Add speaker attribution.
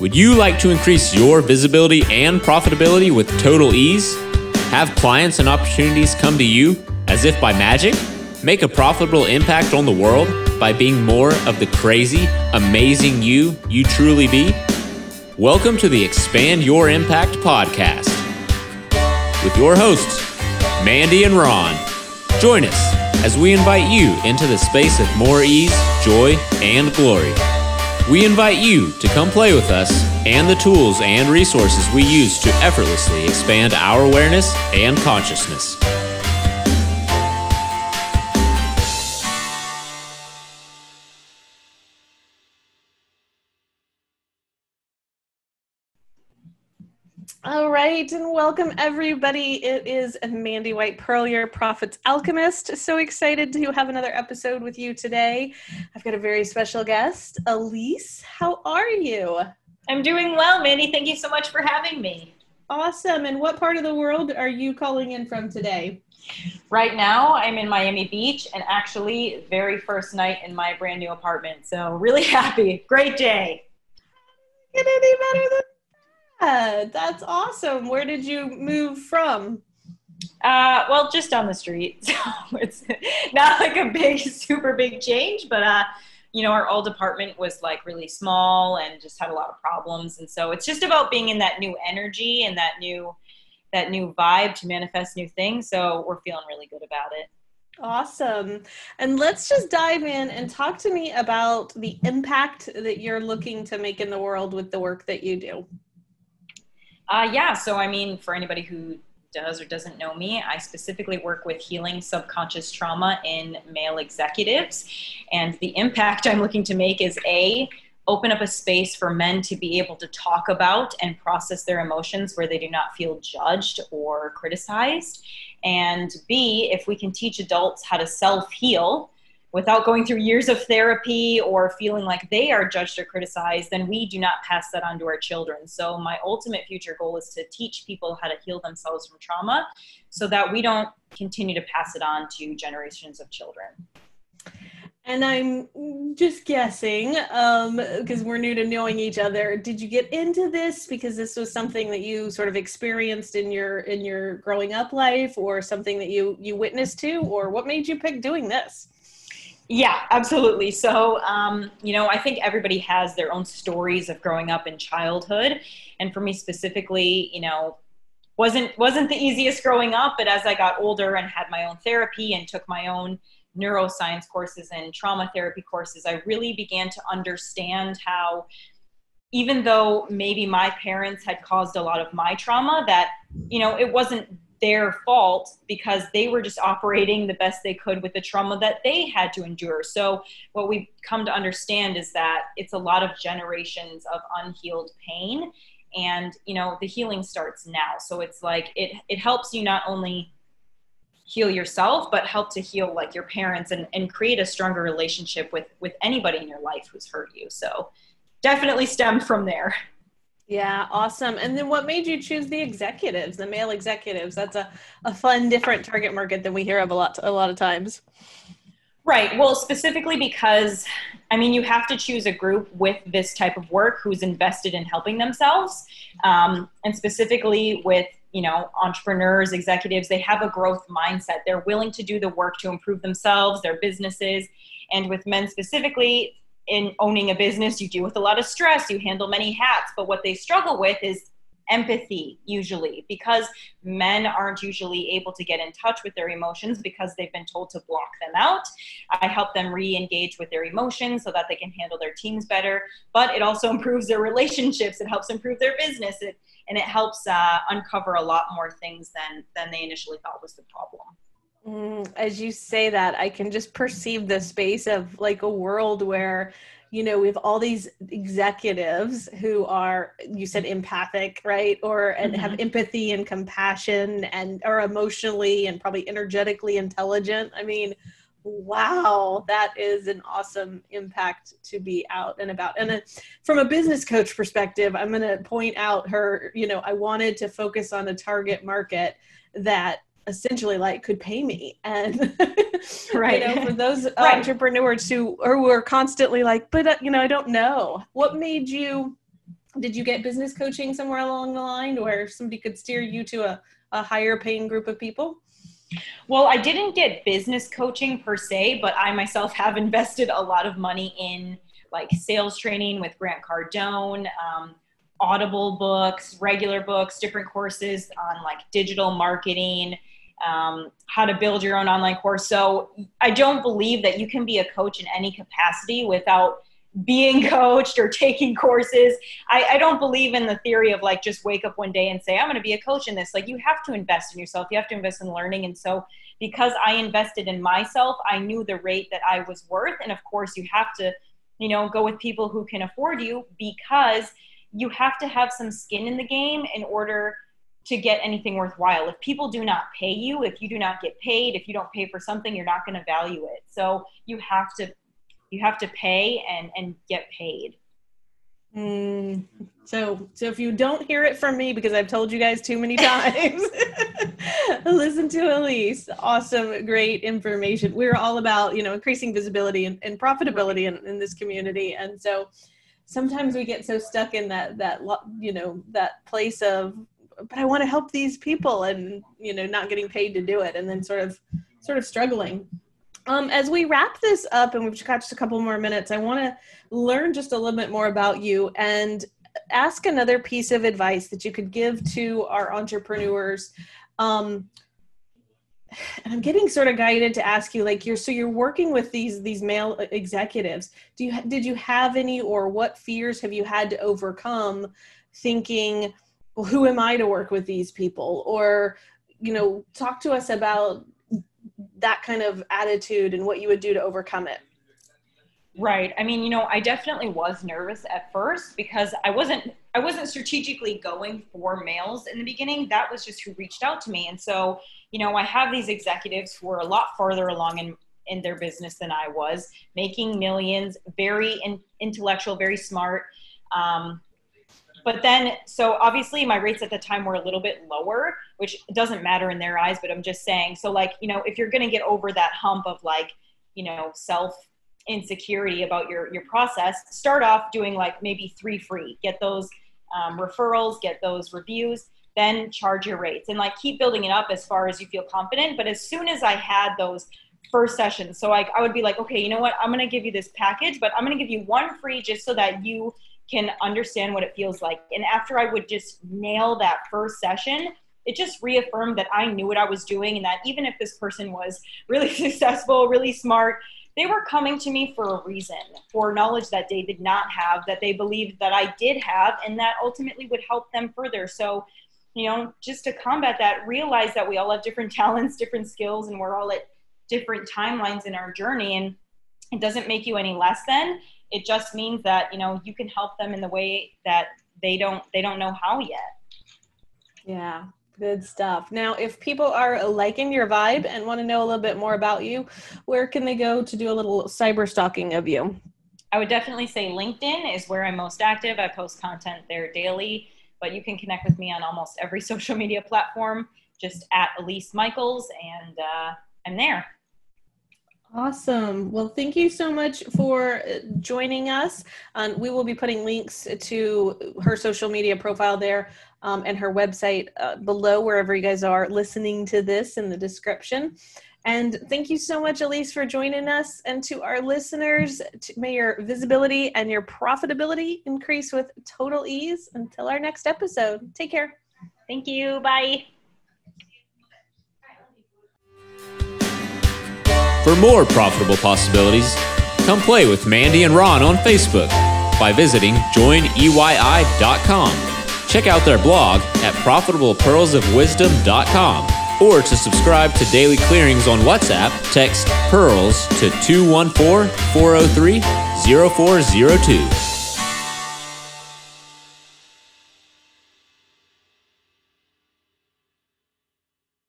Speaker 1: Would you like to increase your visibility and profitability with total ease? Have clients and opportunities come to you as if by magic? Make a profitable impact on the world by being more of the crazy, amazing you you truly be? Welcome to the Expand Your Impact podcast with your hosts, Mandy and Ron. Join us as we invite you into the space of more ease, joy, and glory. We invite you to come play with us and the tools and resources we use to effortlessly expand our awareness and consciousness.
Speaker 2: All right, and welcome everybody. It is Mandy White Pearl, your Profits Alchemist. So excited to have another episode with you today. I've got a very special guest, Elise. How are you?
Speaker 3: I'm doing well, Mandy. Thank you so much for having me.
Speaker 2: Awesome. And what part of the world are you calling in from today?
Speaker 3: Right now, I'm in Miami Beach and actually, very first night in my brand new apartment. So, really happy. Great day.
Speaker 2: Get any better than? That's awesome. Where did you move from?
Speaker 3: Uh, well, just down the street. So, it's not like a big, super big change, but uh, you know, our old apartment was like really small and just had a lot of problems. And so it's just about being in that new energy and that new that new vibe to manifest new things. So we're feeling really good about it.
Speaker 2: Awesome. And let's just dive in and talk to me about the impact that you're looking to make in the world with the work that you do.
Speaker 3: Uh, yeah. So, I mean, for anybody who does or doesn't know me, I specifically work with healing subconscious trauma in male executives. And the impact I'm looking to make is A, open up a space for men to be able to talk about and process their emotions where they do not feel judged or criticized. And B, if we can teach adults how to self heal without going through years of therapy or feeling like they are judged or criticized, then we do not pass that on to our children. So, my ultimate future goal is to teach people how to heal themselves from trauma so that we don't continue to pass it on to generations of children.
Speaker 2: And I'm just guessing, because um, we're new to knowing each other. Did you get into this because this was something that you sort of experienced in your in your growing up life, or something that you you witnessed to, or what made you pick doing this?
Speaker 3: Yeah, absolutely. So, um, you know, I think everybody has their own stories of growing up in childhood, and for me specifically, you know, wasn't wasn't the easiest growing up. But as I got older and had my own therapy and took my own neuroscience courses and trauma therapy courses, I really began to understand how, even though maybe my parents had caused a lot of my trauma, that, you know, it wasn't their fault because they were just operating the best they could with the trauma that they had to endure. So, what we've come to understand is that it's a lot of generations of unhealed pain. And, you know, the healing starts now. So, it's like it, it helps you not only heal yourself but help to heal like your parents and, and create a stronger relationship with with anybody in your life who's hurt you so definitely stemmed from there
Speaker 2: yeah awesome. And then what made you choose the executives the male executives? That's a, a fun different target market than we hear of a lot a lot of times.
Speaker 3: Right. Well specifically because i mean you have to choose a group with this type of work who's invested in helping themselves. Um, and specifically with you know entrepreneurs executives they have a growth mindset. They're willing to do the work to improve themselves their businesses. And with men specifically in owning a business you deal with a lot of stress you handle many hats but what they struggle with is empathy usually because men aren't usually able to get in touch with their emotions because they've been told to block them out. I help them re-engage with their emotions so that they can handle their teams better but it also improves their relationships it helps improve their business it and it helps uh, uncover a lot more things than than they initially thought was the problem
Speaker 2: as you say that i can just perceive the space of like a world where you know we have all these executives who are you said empathic right? Or and mm-hmm. have empathy and compassion and are emotionally and probably energetically intelligent. I mean wow that is an awesome impact to be out and about. And from a business coach perspective i'm going to point out her you know i wanted to focus on a target market that essentially like could pay me and right you know, for those right. entrepreneurs who who are constantly like but uh, you know i don't know what made you did you get business coaching somewhere along the line where somebody could steer you to a, a higher paying group of people?
Speaker 3: Well, I didn't get business coaching per se, but I myself have invested a lot of money in like sales training with Grant Cardone, um, Audible books, regular books, different courses on like digital marketing, um, how to build your own online course. So I don't believe that you can be a coach in any capacity without being coached or taking courses. I, I, don't believe in the theory of like just wake up one day and say, I'm going to be a coach in this. Like you have to invest in yourself, you have to invest in learning. And so, because I invested in myself, I knew the rate that I was worth. And of course, you have to, you know, go with people who can afford you because you have to have some skin in the game in order to get anything worthwhile. If people do not pay you, if you do not get paid, if you don't pay for something, you're not going to value it. So you have to you have to pay and and get paid
Speaker 2: mm, so so if you don't hear it from me because i've told you guys too many times listen to elise awesome great information we're all about you know increasing visibility and, and profitability in, in this community and so sometimes we get so stuck in that that you know that place of but i want to help these people and you know not getting paid to do it and then sort of sort of struggling um, as we wrap this up, and we've got just a couple more minutes, I want to learn just a little bit more about you and ask another piece of advice that you could give to our entrepreneurs. Um, and I'm getting sort of guided to ask you, like, you're so you're working with these these male executives. Do you did you have any, or what fears have you had to overcome, thinking, well, who am I to work with these people, or you know, talk to us about that kind of attitude and what you would do to overcome it.
Speaker 3: Right. I mean you know i definitely was nervous at first because i wasn't i wasn't strategically going for males in the beginning. That was just who reached out to me. And so you know i have these executives who are a lot farther along in in their business than i was making millions very in, intellectual very smart. Um, but then, so obviously my rates at the time were a little bit lower, which doesn't matter in their eyes, but I'm just saying. So, like, you know, if you're going to get over that hump of like, you know, self insecurity about your your process, start off doing like maybe three free, get those um, referrals, get those reviews, then charge your rates, and like keep building it up as far as you feel confident. But as soon as I had those first sessions, so like I would be like, okay, you know what, I'm to give you this package, but I'm to give you one free just so that you can understand what it feels like. And after I would just nail that first session, it just reaffirmed that I knew what I was doing and that even if this person was really successful, really smart, they were coming to me for a reason, for knowledge that they did not have, that they believed that I did have, and that ultimately would help them further. So, you know, just to combat that, realize that we all have different talents, different skills, and we're all at different timelines in our journey. And it doesn't make you any less than. It just means that you know you can help them in the way that they don't they don't know how yet.
Speaker 2: Yeah good stuff. Now if people are liking your vibe and want to know a little bit more about you where can they go to do a little cyber stalking of you?
Speaker 3: I would definitely say linkedin is where i'm most active. I post content there daily but you can connect with me on almost every social media platform. Just at elise michaels and uh, i'm there
Speaker 2: Awesome. Well, thank you so much for uh, joining us. Um, we will be putting links to her social media profile there um, and her website uh, below wherever you guys are listening to this in the description. And thank you so much, Elise, for joining us. And to our listeners, may your visibility and your profitability increase with total ease. Until our next episode, take care.
Speaker 3: Thank you. Bye.
Speaker 1: For more profitable possibilities, come play with Mandy and Ron on Facebook by visiting joineyi.com. Check out their blog at profitablepearlsofwisdom.com or to subscribe to daily clearings on WhatsApp, text PEARLS to 214 403 0402.